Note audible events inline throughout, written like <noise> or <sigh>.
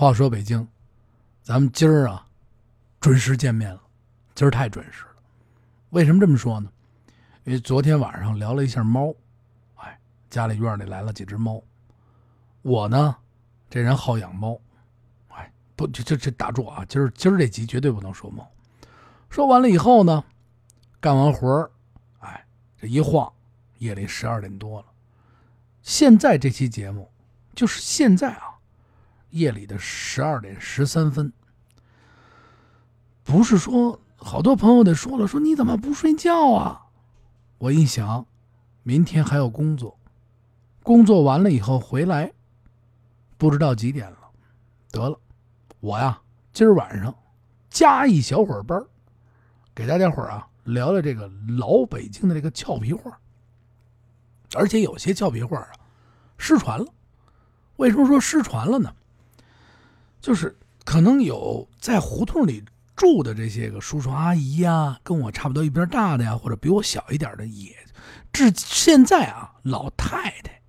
话说北京，咱们今儿啊，准时见面了。今儿太准时了。为什么这么说呢？因为昨天晚上聊了一下猫，哎，家里院里来了几只猫。我呢，这人好养猫，哎，不，这这这打住啊！今儿今儿这集绝对不能说猫。说完了以后呢，干完活儿，哎，这一晃，夜里十二点多了。现在这期节目，就是现在啊。夜里的十二点十三分，不是说好多朋友得说了，说你怎么不睡觉啊？我一想，明天还要工作，工作完了以后回来，不知道几点了。得了，我呀，今儿晚上加一小会儿班，给大家伙啊聊聊这个老北京的这个俏皮话，而且有些俏皮话啊失传了。为什么说失传了呢？就是可能有在胡同里住的这些个叔叔阿姨呀，跟我差不多一边大的呀，或者比我小一点的，也至现在啊，老太太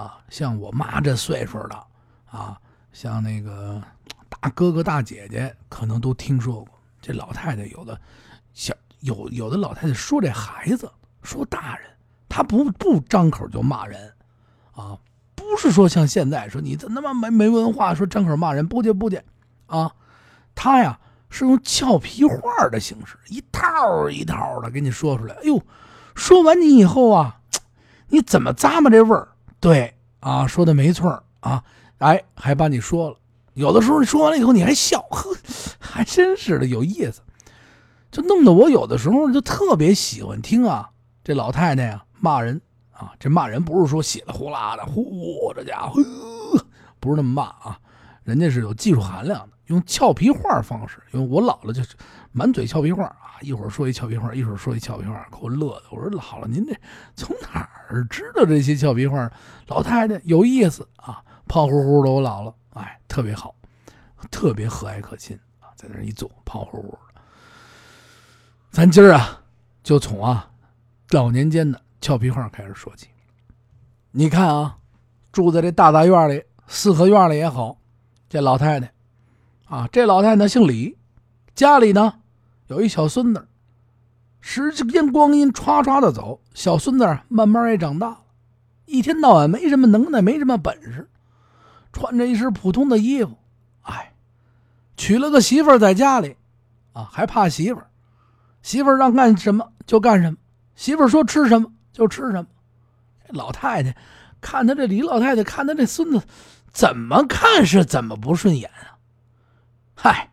啊，像我妈这岁数的啊，像那个大哥哥大姐姐，可能都听说过。这老太太有的小有有的老太太说这孩子说大人，她不不张口就骂人啊。不是说像现在说你怎么没没文化，说张口骂人不接不接，啊，他呀是用俏皮话的形式，一套一套的给你说出来。哎呦，说完你以后啊，<tsk> 你怎么咂摸这味儿？对啊，说的没错啊，哎，还把你说了。有的时候说完了以后你还笑，呵，<laughs> 还真是的有意思，就弄得我有的时候就特别喜欢听啊，这老太太呀骂人。啊，这骂人不是说血的呼啦的，呼，这家伙不是那么骂啊，人家是有技术含量的，用俏皮话方式。因为我姥姥就是满嘴俏皮话啊，一会儿说一俏皮话，一会儿说一俏皮话，给我乐的。我说姥姥，您这从哪儿知道这些俏皮话？老太太有意思啊，胖乎乎的我姥姥，哎，特别好，特别和蔼可亲啊，在那一坐，胖乎乎的。咱今儿啊，就从啊老年间的。俏皮话开始说起，你看啊，住在这大大院里、四合院里也好，这老太太，啊，这老太太姓李，家里呢有一小孙子，时间光阴唰唰的走，小孙子慢慢也长大了，一天到晚没什么能耐，没什么本事，穿着一身普通的衣服，哎，娶了个媳妇在家里，啊，还怕媳妇媳妇让干什么就干什么，媳妇说吃什么。就吃什么，老太太看他这李老太太看他这孙子，怎么看是怎么不顺眼啊？嗨，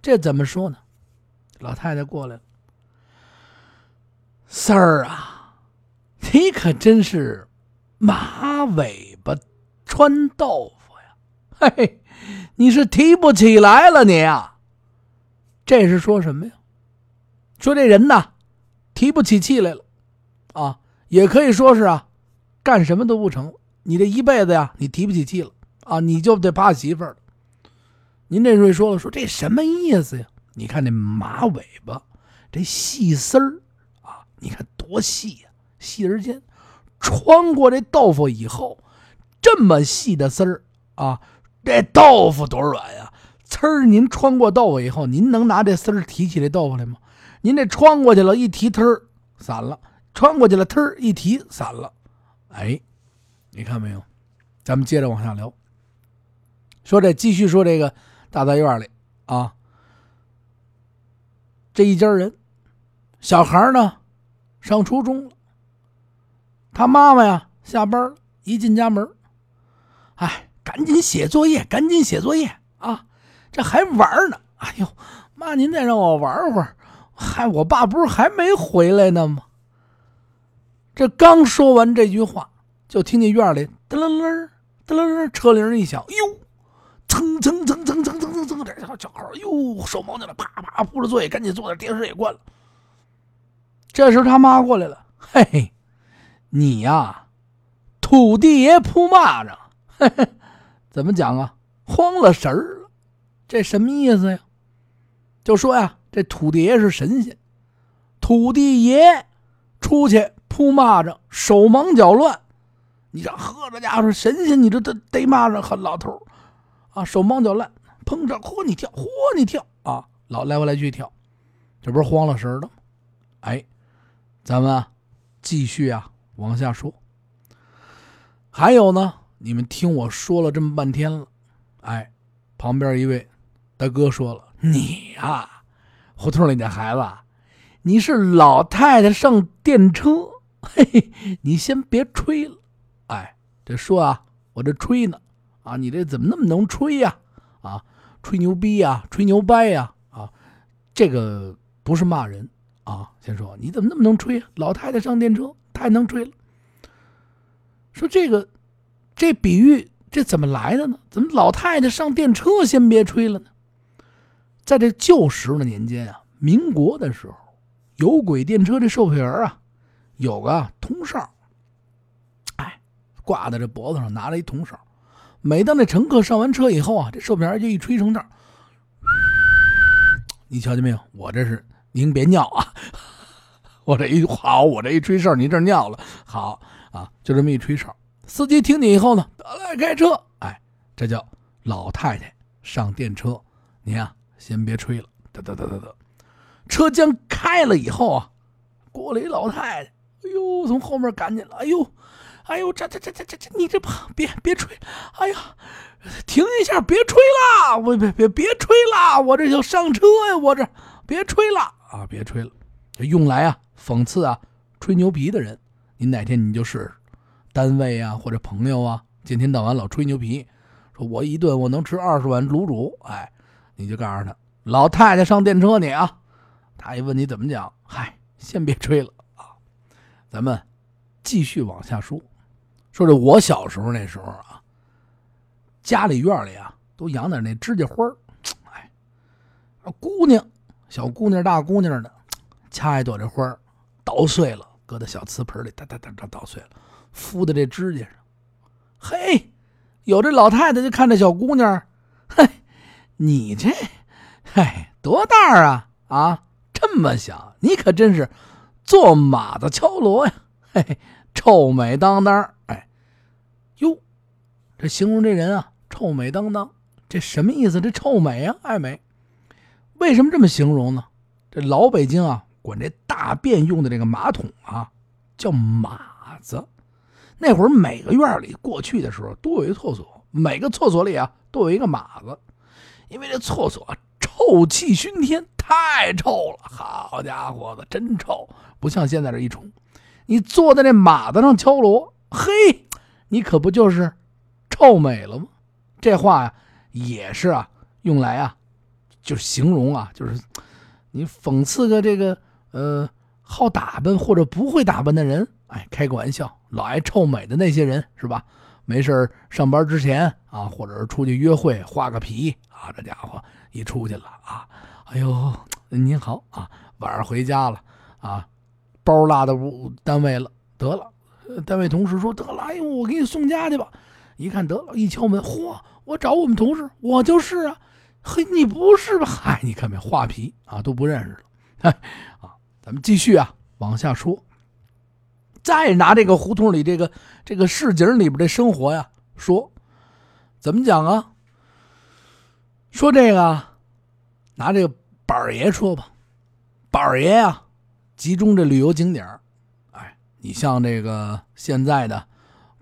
这怎么说呢？老太太过来了，三儿啊，你可真是马尾巴穿豆腐呀！嘿 <laughs> 嘿，你是提不起来了你啊？这是说什么呀？说这人呐，提不起气来了。啊，也可以说是啊，干什么都不成。你这一辈子呀，你提不起气了啊，你就得怕媳妇儿。您这位说了，说这什么意思呀？你看这马尾巴，这细丝儿啊，你看多细呀，细而尖，穿过这豆腐以后，这么细的丝儿啊，这豆腐多软呀！呲儿，您穿过豆腐以后，您能拿这丝儿提起这豆腐来吗？您这穿过去了，一提，呲儿散了。穿过去了，忒一提散了，哎，你看没有？咱们接着往下聊。说这继续说这个大杂院里啊，这一家人，小孩呢上初中了，他妈妈呀下班，一进家门，哎，赶紧写作业，赶紧写作业啊！这还玩呢，哎呦，妈，您再让我玩会儿，嗨，我爸不是还没回来呢吗？这刚说完这句话，就听见院里噔楞楞、噔楞楞，车铃一响，哟，蹭蹭蹭蹭蹭蹭蹭蹭，这小孩哟手忙脚乱，啪啪铺着作业，赶紧坐那电视也关了。这时他妈过来了，嘿嘿，你呀，土地爷扑蚂蚱，嘿嘿，怎么讲啊？慌了神儿了，这什么意思呀？就说呀，这土地爷是神仙，土地爷出去。扑蚂蚱，手忙脚乱。你这呵，这家伙神仙，你这得逮蚂蚱，和老头啊，手忙脚乱，碰着嚯你跳，嚯你跳。啊，老来回来去跳，这不是慌了神了吗？哎，咱们继续啊往下说。还有呢，你们听我说了这么半天了，哎，旁边一位大哥说了：“你呀，胡同里的孩子，你是老太太上电车，嘿 <laughs> 嘿，你先别吹了。”哎，这说啊，我这吹呢，啊，你这怎么那么能吹呀？啊，吹牛逼呀，吹牛掰呀，啊，这个不是骂人啊。先说你怎么那么能吹？老太太上电车太能吹了。说这个，这比喻这怎么来的呢？怎么老太太上电车先别吹了呢？在这旧时的年间啊，民国的时候，有轨电车这售票员啊，有个铜哨，哎，挂在这脖子上，拿了一铜哨。每当这乘客上完车以后啊，这售票员就一吹成哨，你瞧见没有？我这是您别尿啊！<laughs> 我这一好，我这一吹哨，你这尿了，好。啊，就这么一吹哨，司机听见以后呢，得嘞开车。哎，这叫老太太上电车，你呀先别吹了。得得得得得，车将开了以后啊，过来一老太太，哎呦，从后面赶紧了，哎呦，哎呦，这这这这这这，你这别别吹，哎呀，停一下，别吹啦，我别别别吹啦，我这要上车呀，我这。别吹了啊，别吹了，用来啊讽刺啊吹牛皮的人。你哪天你就试试，单位啊或者朋友啊，今天到晚老吹牛皮，说我一顿我能吃二十碗卤煮，哎，你就告诉他，老太太上电车你啊，他一问你怎么讲，嗨，先别吹了，咱们继续往下说，说这我小时候那时候啊，家里院里啊都养点那指甲花哎，姑娘，小姑娘大姑娘的，掐一朵这花捣碎了。搁在小瓷盆里，哒哒哒哒捣碎了，敷在这指甲上。嘿，有这老太太就看这小姑娘，嘿，你这，嘿，多大啊啊，这么小，你可真是做马子敲锣呀，嘿嘿，臭美当当。哎，哟，这形容这人啊，臭美当当，这什么意思？这臭美啊，爱美，为什么这么形容呢？这老北京啊。管这大便用的这个马桶啊，叫马子。那会儿每个院里过去的时候都有一厕所，每个厕所里啊都有一个马子，因为这厕所臭气熏天，太臭了。好家伙的，真臭，不像现在这一冲。你坐在那马子上敲锣，嘿，你可不就是臭美了吗？这话呀也是啊，用来啊，就形容啊，就是你讽刺个这个。呃，好打扮或者不会打扮的人，哎，开个玩笑，老爱臭美的那些人是吧？没事上班之前啊，或者是出去约会，画个皮啊，这家伙一出去了啊，哎呦，您好啊，晚上回家了啊，包落到屋单位了，得了，单位同事说得了，哎呦，我给你送家去吧。一看得了，一敲门，嚯，我找我们同事，我就是啊，嘿，你不是吧？<laughs> 嗨，你看没，画皮啊，都不认识了，嗨 <laughs> 啊。咱们继续啊，往下说。再拿这个胡同里这个这个市井里边的生活呀说，怎么讲啊？说这个，拿这个板爷说吧。板爷啊，集中这旅游景点哎，你像这个现在的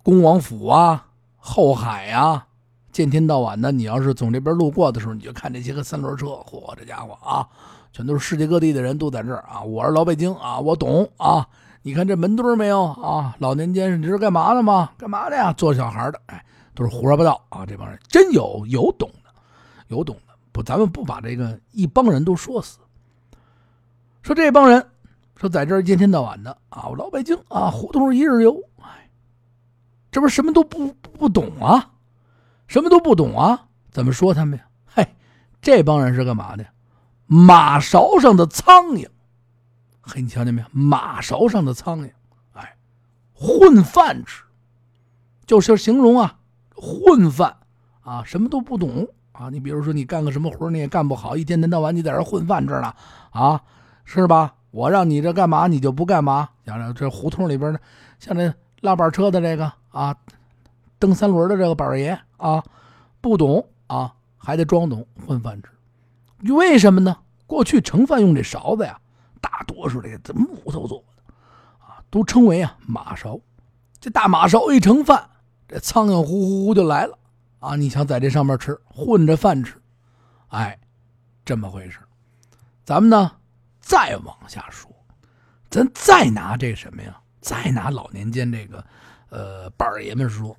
恭王府啊、后海啊，见天到晚的，你要是从这边路过的时候，你就看这些个三轮车，嚯，这家伙啊！全都是世界各地的人都在这儿啊！我是老北京啊，我懂啊！你看这门墩没有啊？老年间你是干嘛的吗？干嘛的呀？做小孩的，哎，都是胡说八道啊！这帮人真有有懂的，有懂的不？咱们不把这个一帮人都说死。说这帮人说在这儿一天到晚的啊，我老北京啊，胡同一日游，哎，这不是什么都不不懂啊？什么都不懂啊？怎么说他们呀？嘿，这帮人是干嘛的？马勺上的苍蝇，嘿，你瞧见没有？马勺上的苍蝇，哎，混饭吃，就是形容啊，混饭啊，什么都不懂啊。你比如说，你干个什么活你也干不好，一天天到晚你在这混饭吃呢，啊，是吧？我让你这干嘛，你就不干嘛。像这胡同里边的，像这拉板车的这个啊，蹬三轮的这个板爷啊，不懂啊，还得装懂混饭吃。为什么呢？过去盛饭用这勺子呀，大多数这木头做的啊，都称为啊马勺。这大马勺一盛饭，这苍蝇呼呼呼就来了啊！你想在这上面吃，混着饭吃，哎，这么回事。咱们呢，再往下说，咱再拿这什么呀？再拿老年间这个，呃，板儿爷们说，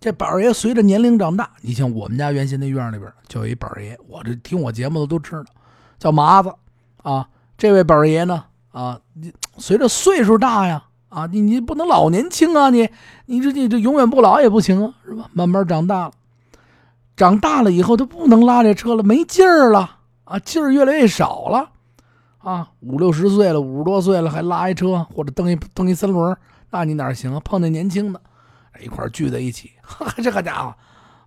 这板儿爷随着年龄长大，你像我们家原先那院里边就有一板儿爷，我这听我节目的都知道，叫麻子啊。这位板儿爷呢，啊，你随着岁数大呀。啊，你你不能老年轻啊！你你这你这永远不老也不行啊，是吧？慢慢长大了，长大了以后他不能拉这车了，没劲儿了啊，劲儿越来越少了啊。五六十岁了，五十多岁了还拉一车或者蹬一蹬一三轮，那你哪行啊？碰见年轻的，一块聚在一起，<laughs> 这好家伙，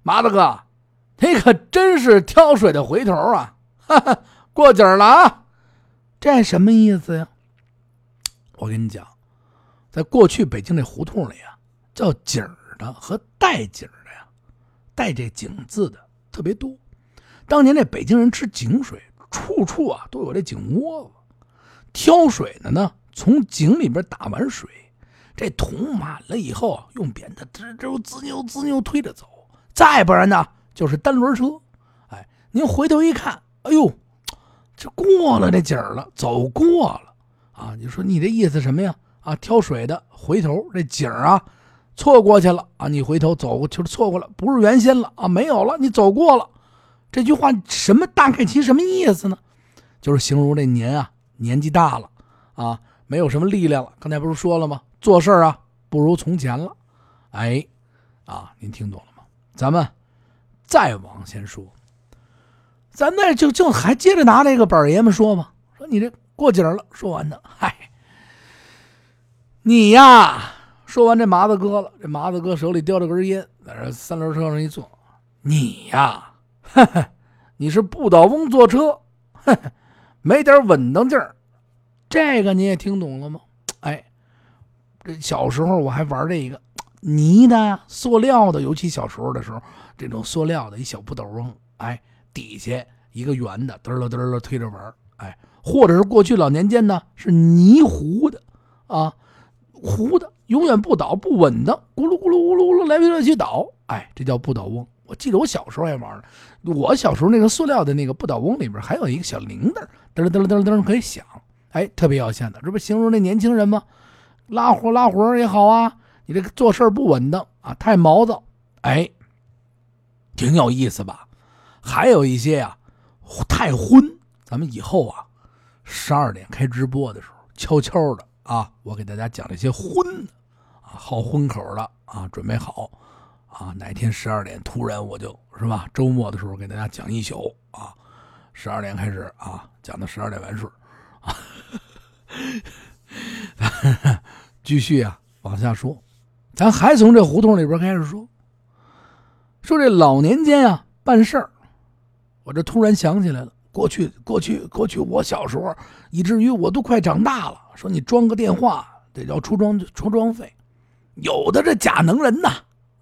麻子哥，你可真是挑水的回头啊！哈哈，过景了啊！这什么意思呀？我跟你讲。在过去北京这胡同里啊，叫井的和带井的呀，带这井字的特别多。当年这北京人吃井水，处处啊都有这井窝子。挑水的呢，从井里边打完水，这桶满了以后，用扁担吱吱滋扭滋扭推着走。再不然呢，就是单轮车。哎，您回头一看，哎呦，这过了这井了，走过了啊！你说你这意思什么呀？啊，挑水的回头这景啊，错过去了啊！你回头走过去错过了，不是原先了啊，没有了，你走过了。这句话什么大概其什么意思呢？就是形容这年啊，年纪大了啊，没有什么力量了。刚才不是说了吗？做事啊不如从前了。哎，啊，您听懂了吗？咱们再往前说，咱那就就还接着拿这个本爷们说吧，说你这过节了。说完的，嗨。你呀，说完这麻子哥了。这麻子哥手里叼着根烟，在这三轮车上一坐。你呀，你是不倒翁坐车，没点稳当劲儿。这个你也听懂了吗？哎，这小时候我还玩这一个泥的、塑料的，尤其小时候的时候，这种塑料的一小不倒翁，哎，底下一个圆的，嘚了嘚了推着玩。哎，或者是过去老年间呢，是泥糊的啊。糊的永远不倒不稳当，咕噜咕噜咕噜咕噜来回来去倒，哎，这叫不倒翁。我记得我小时候还玩呢。我小时候那个塑料的那个不倒翁里边还有一个小铃铛，噔噔噔噔噔可以响，哎，特别要线的。这不形容那年轻人吗？拉活拉活也好啊，你这个做事不稳当啊，太毛躁，哎，挺有意思吧？还有一些呀，太昏。咱们以后啊，十二点开直播的时候，悄悄的。啊，我给大家讲这些荤，啊，好荤口的啊，准备好，啊，哪天十二点突然我就是吧，周末的时候给大家讲一宿啊，十二点开始啊，讲到十二点完事啊，<laughs> 继续啊，往下说，咱还从这胡同里边开始说，说这老年间啊办事儿，我这突然想起来了。过去，过去，过去，我小时候，以至于我都快长大了。说你装个电话得要出装出装费，有的这假能人呐，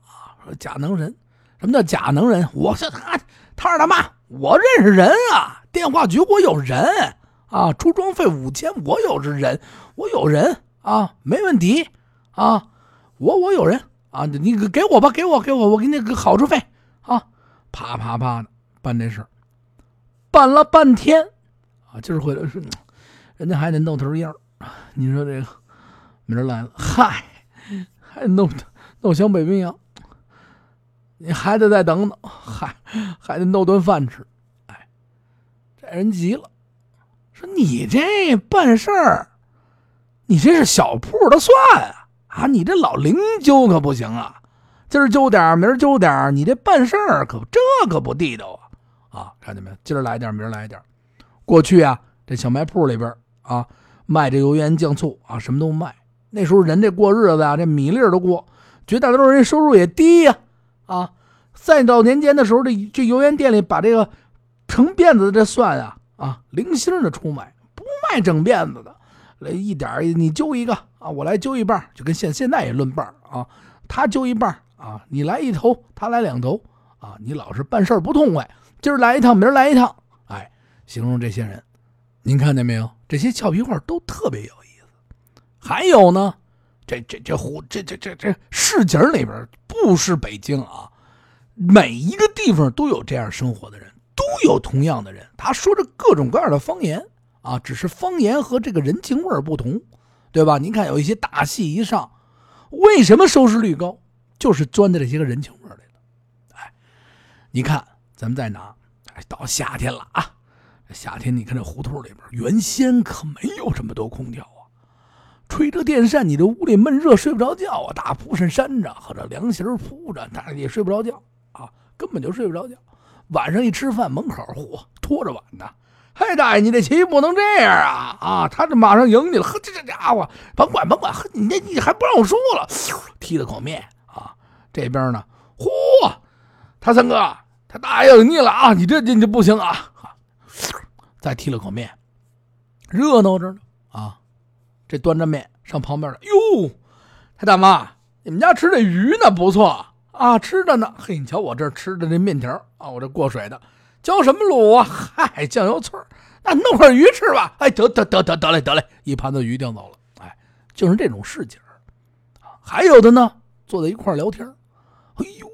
啊，说假能人，什么叫假能人？我说他他二大妈，我认识人啊，电话局我有人啊，出装费五千，我有这人，我有人啊，没问题啊，我我有人啊，你给我吧，给我给我，我给你个好处费啊，啪啪啪的办这事。办了半天，啊，今儿回来是，人家还得弄头烟你说这个，明儿来了，嗨，还弄弄箱北冰洋，你还得再等等，嗨，还得弄顿饭吃。哎，这人急了，说你这办事儿，你这是小铺的算啊，啊，你这老灵揪可不行啊，今儿揪点明儿揪点你这办事儿可这可不地道。啊，看见没？今儿来点，明儿来点。过去啊，这小卖铺里边啊，卖这油盐酱醋啊，什么都卖。那时候人这过日子啊，这米粒儿都过，绝大多数人收入也低呀。啊，再到年间的时候，这这油盐店里把这个成辫子的这蒜啊啊，零星的出卖，不卖整辫子的。来一点你揪一个啊，我来揪一半，就跟现现在也论半啊，他揪一半啊，你来一头，他来两头啊，你老是办事不痛快，今儿来一趟，明儿来一趟，哎，形容这些人，您看见没有？这些俏皮话都特别有意思。还有呢，这这这湖这这这这市井里边不是北京啊，每一个地方都有这样生活的人，都有同样的人，他说着各种各样的方言啊，只是方言和这个人情味不同，对吧？您看有一些大戏一上，为什么收视率高？就是钻在这些个人情味里了。哎，你看，咱们再拿，哎，到夏天了啊，夏天你看这胡同里边，原先可没有这么多空调啊，吹着电扇，你这屋里闷热，睡不着觉啊，大蒲扇扇着，或者凉席铺着，但是也睡不着觉啊，根本就睡不着觉。晚上一吃饭，门口嚯拖着碗呢，嘿，大爷，你这棋不能这样啊啊！他这马上赢你了，呵，这这家伙，甭管甭管，呵，你这你还不让我说了，踢了口面啊。这边呢，嚯，他三哥，他大爷赢你了啊！你这这这不行啊！再踢了口面，热闹着呢啊！这端着面上旁边了，哟，他大妈，你们家吃这鱼呢？不错啊，吃着呢。嘿，你瞧我这吃的这面条啊，我这过水的，浇什么卤啊？嗨，酱油醋那弄块鱼吃吧。哎，得得得得得嘞得嘞，一盘子鱼叼走了。哎，就是这种市井。还有的呢，坐在一块聊天。哎呦，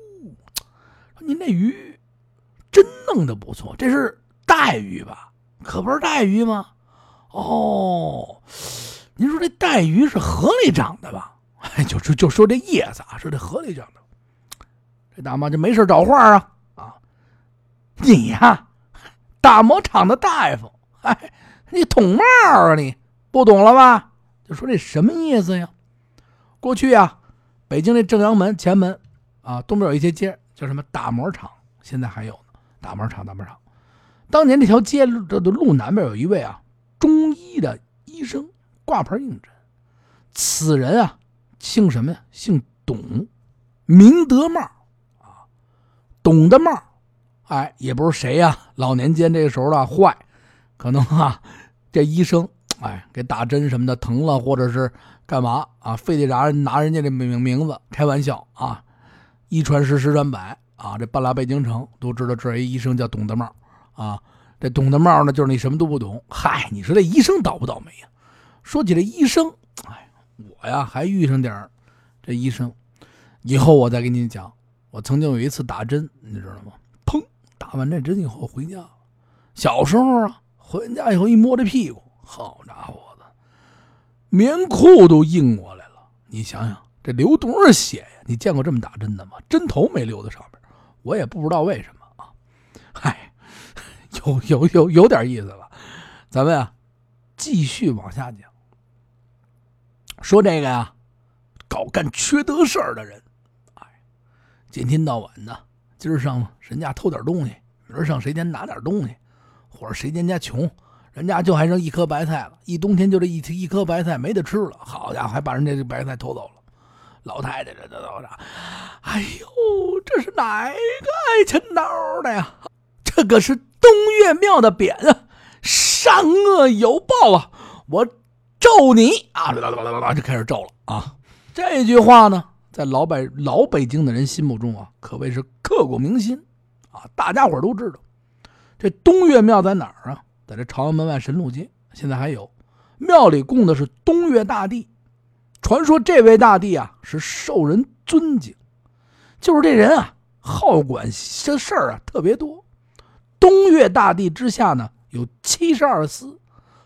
您这鱼真弄得不错，这是带鱼吧？可不是带鱼吗？哦，您说这带鱼是河里长的吧？<laughs> 哎，就就就说这意思啊，是这河里长的。这大妈就没事找话啊啊！你呀，打磨厂的大夫，<laughs> 哎，你懂帽啊？你不懂了吧？就说这什么意思呀？过去呀，北京这正阳门前门。啊，东边有一些街叫什么打磨厂，现在还有。打磨厂，打磨厂。当年这条街的路南边有一位啊中医的医生挂牌应诊，此人啊姓什么呀？姓董，明德茂啊，董德茂。哎，也不是谁呀，老年间这个时候的坏，可能啊这医生哎给打针什么的疼了，或者是干嘛啊，非得拿拿人家这名名字开玩笑啊。一传十，十传百啊！这半拉北京城都知道，这一医生叫董德茂啊。这董德茂呢，就是你什么都不懂。嗨，你说这医生倒不倒霉呀？说起这医生，哎，我呀还遇上点儿这医生。以后我再给你讲。我曾经有一次打针，你知道吗？砰！打完这针以后回家。小时候啊，回家以后一摸这屁股，好家伙的，棉裤都硬过来了。你想想。这流多少血呀？你见过这么打针的吗？针头没留在上面，我也不知道为什么啊。嗨，有有有有点意思了。咱们啊，继续往下讲。说这个呀，搞干缺德事儿的人，哎，今天到晚的，今儿上人家偷点东西，明儿上谁家拿点东西，或者谁家家穷，人家就还剩一颗白菜了，一冬天就这一一颗白菜没得吃了，好家伙，还把人家这白菜偷走了。老太太这这都着，哎呦，这是哪个挨钱刀的呀？这个是东岳庙的匾啊！善恶有报啊！我咒你啊！就开始咒了啊！这句话呢，在老北老北京的人心目中啊，可谓是刻骨铭心啊！大家伙都知道，这东岳庙在哪儿啊？在这朝阳门外神路街，现在还有。庙里供的是东岳大帝。传说这位大帝啊是受人尊敬，就是这人啊好管这事儿啊特别多。东岳大帝之下呢有七十二司，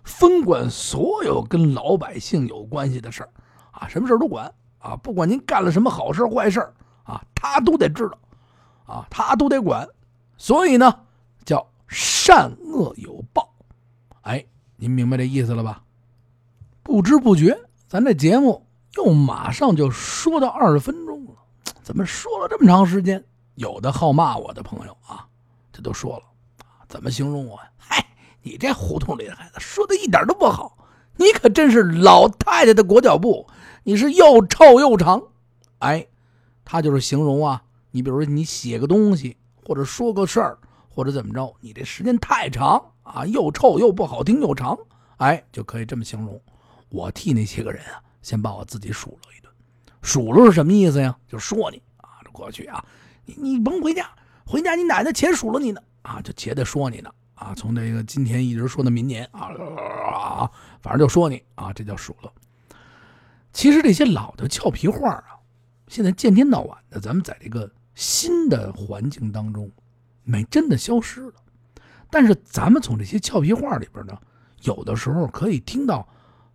分管所有跟老百姓有关系的事儿啊，什么事儿都管啊，不管您干了什么好事坏事啊，他都得知道啊，他都得管。所以呢叫善恶有报。哎，您明白这意思了吧？不知不觉，咱这节目。又马上就说到二十分钟了，怎么说了这么长时间？有的好骂我的朋友啊，这都说了怎么形容我呀？嗨，你这胡同里的孩子说的一点都不好，你可真是老太太的裹脚布，你是又臭又长。哎，他就是形容啊，你比如说你写个东西，或者说个事儿，或者怎么着，你这时间太长啊，又臭又不好听又长，哎，就可以这么形容。我替那些个人啊。先把我自己数落一顿，数落是什么意思呀？就说你啊，这过去啊，你你甭回家，回家你奶奶且数落你呢啊，就且得说你呢啊，从这个今天一直说到明年啊，反正就说你啊，这叫数落。其实这些老的俏皮话啊，现在见天到晚的，咱们在这个新的环境当中，没真的消失了。但是咱们从这些俏皮话里边呢，有的时候可以听到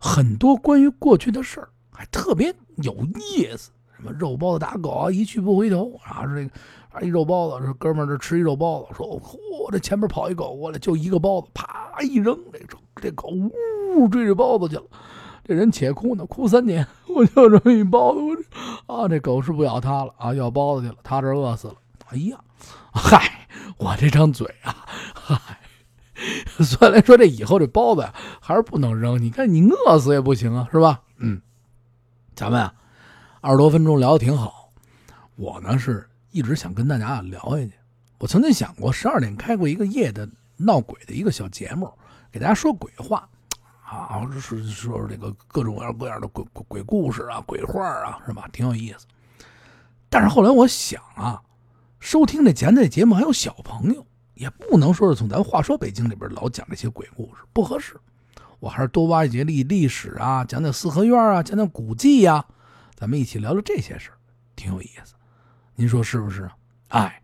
很多关于过去的事儿，还特别有意思。什么肉包子打狗啊，一去不回头啊！这个啊，一肉包子，这哥们儿这吃一肉包子，说嚯，这前面跑一狗过来，就一个包子，啪一扔，这这狗呜追着包子去了。这人且哭呢，哭三年，我就这么一包子，我啊，这狗是不咬他了啊，要包子去了，他这饿死了。哎呀，嗨，我这张嘴啊，嗨，<laughs> 虽然说这以后这包子呀还是不能扔，你看你饿死也不行啊，是吧？嗯，咱们啊。二十多分钟聊的挺好，我呢是一直想跟大家聊下去。我曾经想过十二点开过一个夜的闹鬼的一个小节目，给大家说鬼话，啊，说说这个各种各样各样的鬼鬼故事啊、鬼话啊，是吧？挺有意思。但是后来我想啊，收听这咱这节目还有小朋友，也不能说是从咱话说北京里边老讲这些鬼故事，不合适。我还是多挖一些历历史啊，讲讲四合院啊，讲讲古迹呀。咱们一起聊聊这些事，挺有意思，您说是不是？哎，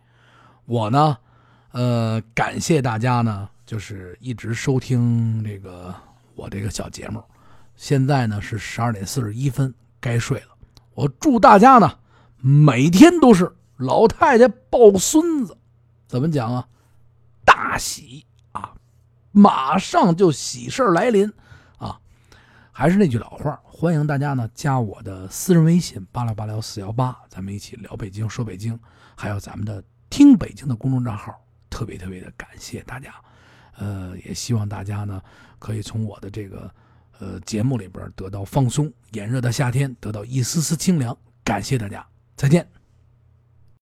我呢，呃，感谢大家呢，就是一直收听这个我这个小节目。现在呢是十二点四十一分，该睡了。我祝大家呢，每天都是老太太抱孙子，怎么讲啊？大喜啊，马上就喜事来临啊！还是那句老话。欢迎大家呢加我的私人微信八六八六四幺八，咱们一起聊北京说北京，还有咱们的听北京的公众账号，特别特别的感谢大家，呃，也希望大家呢可以从我的这个呃节目里边得到放松，炎热的夏天得到一丝丝清凉，感谢大家，再见。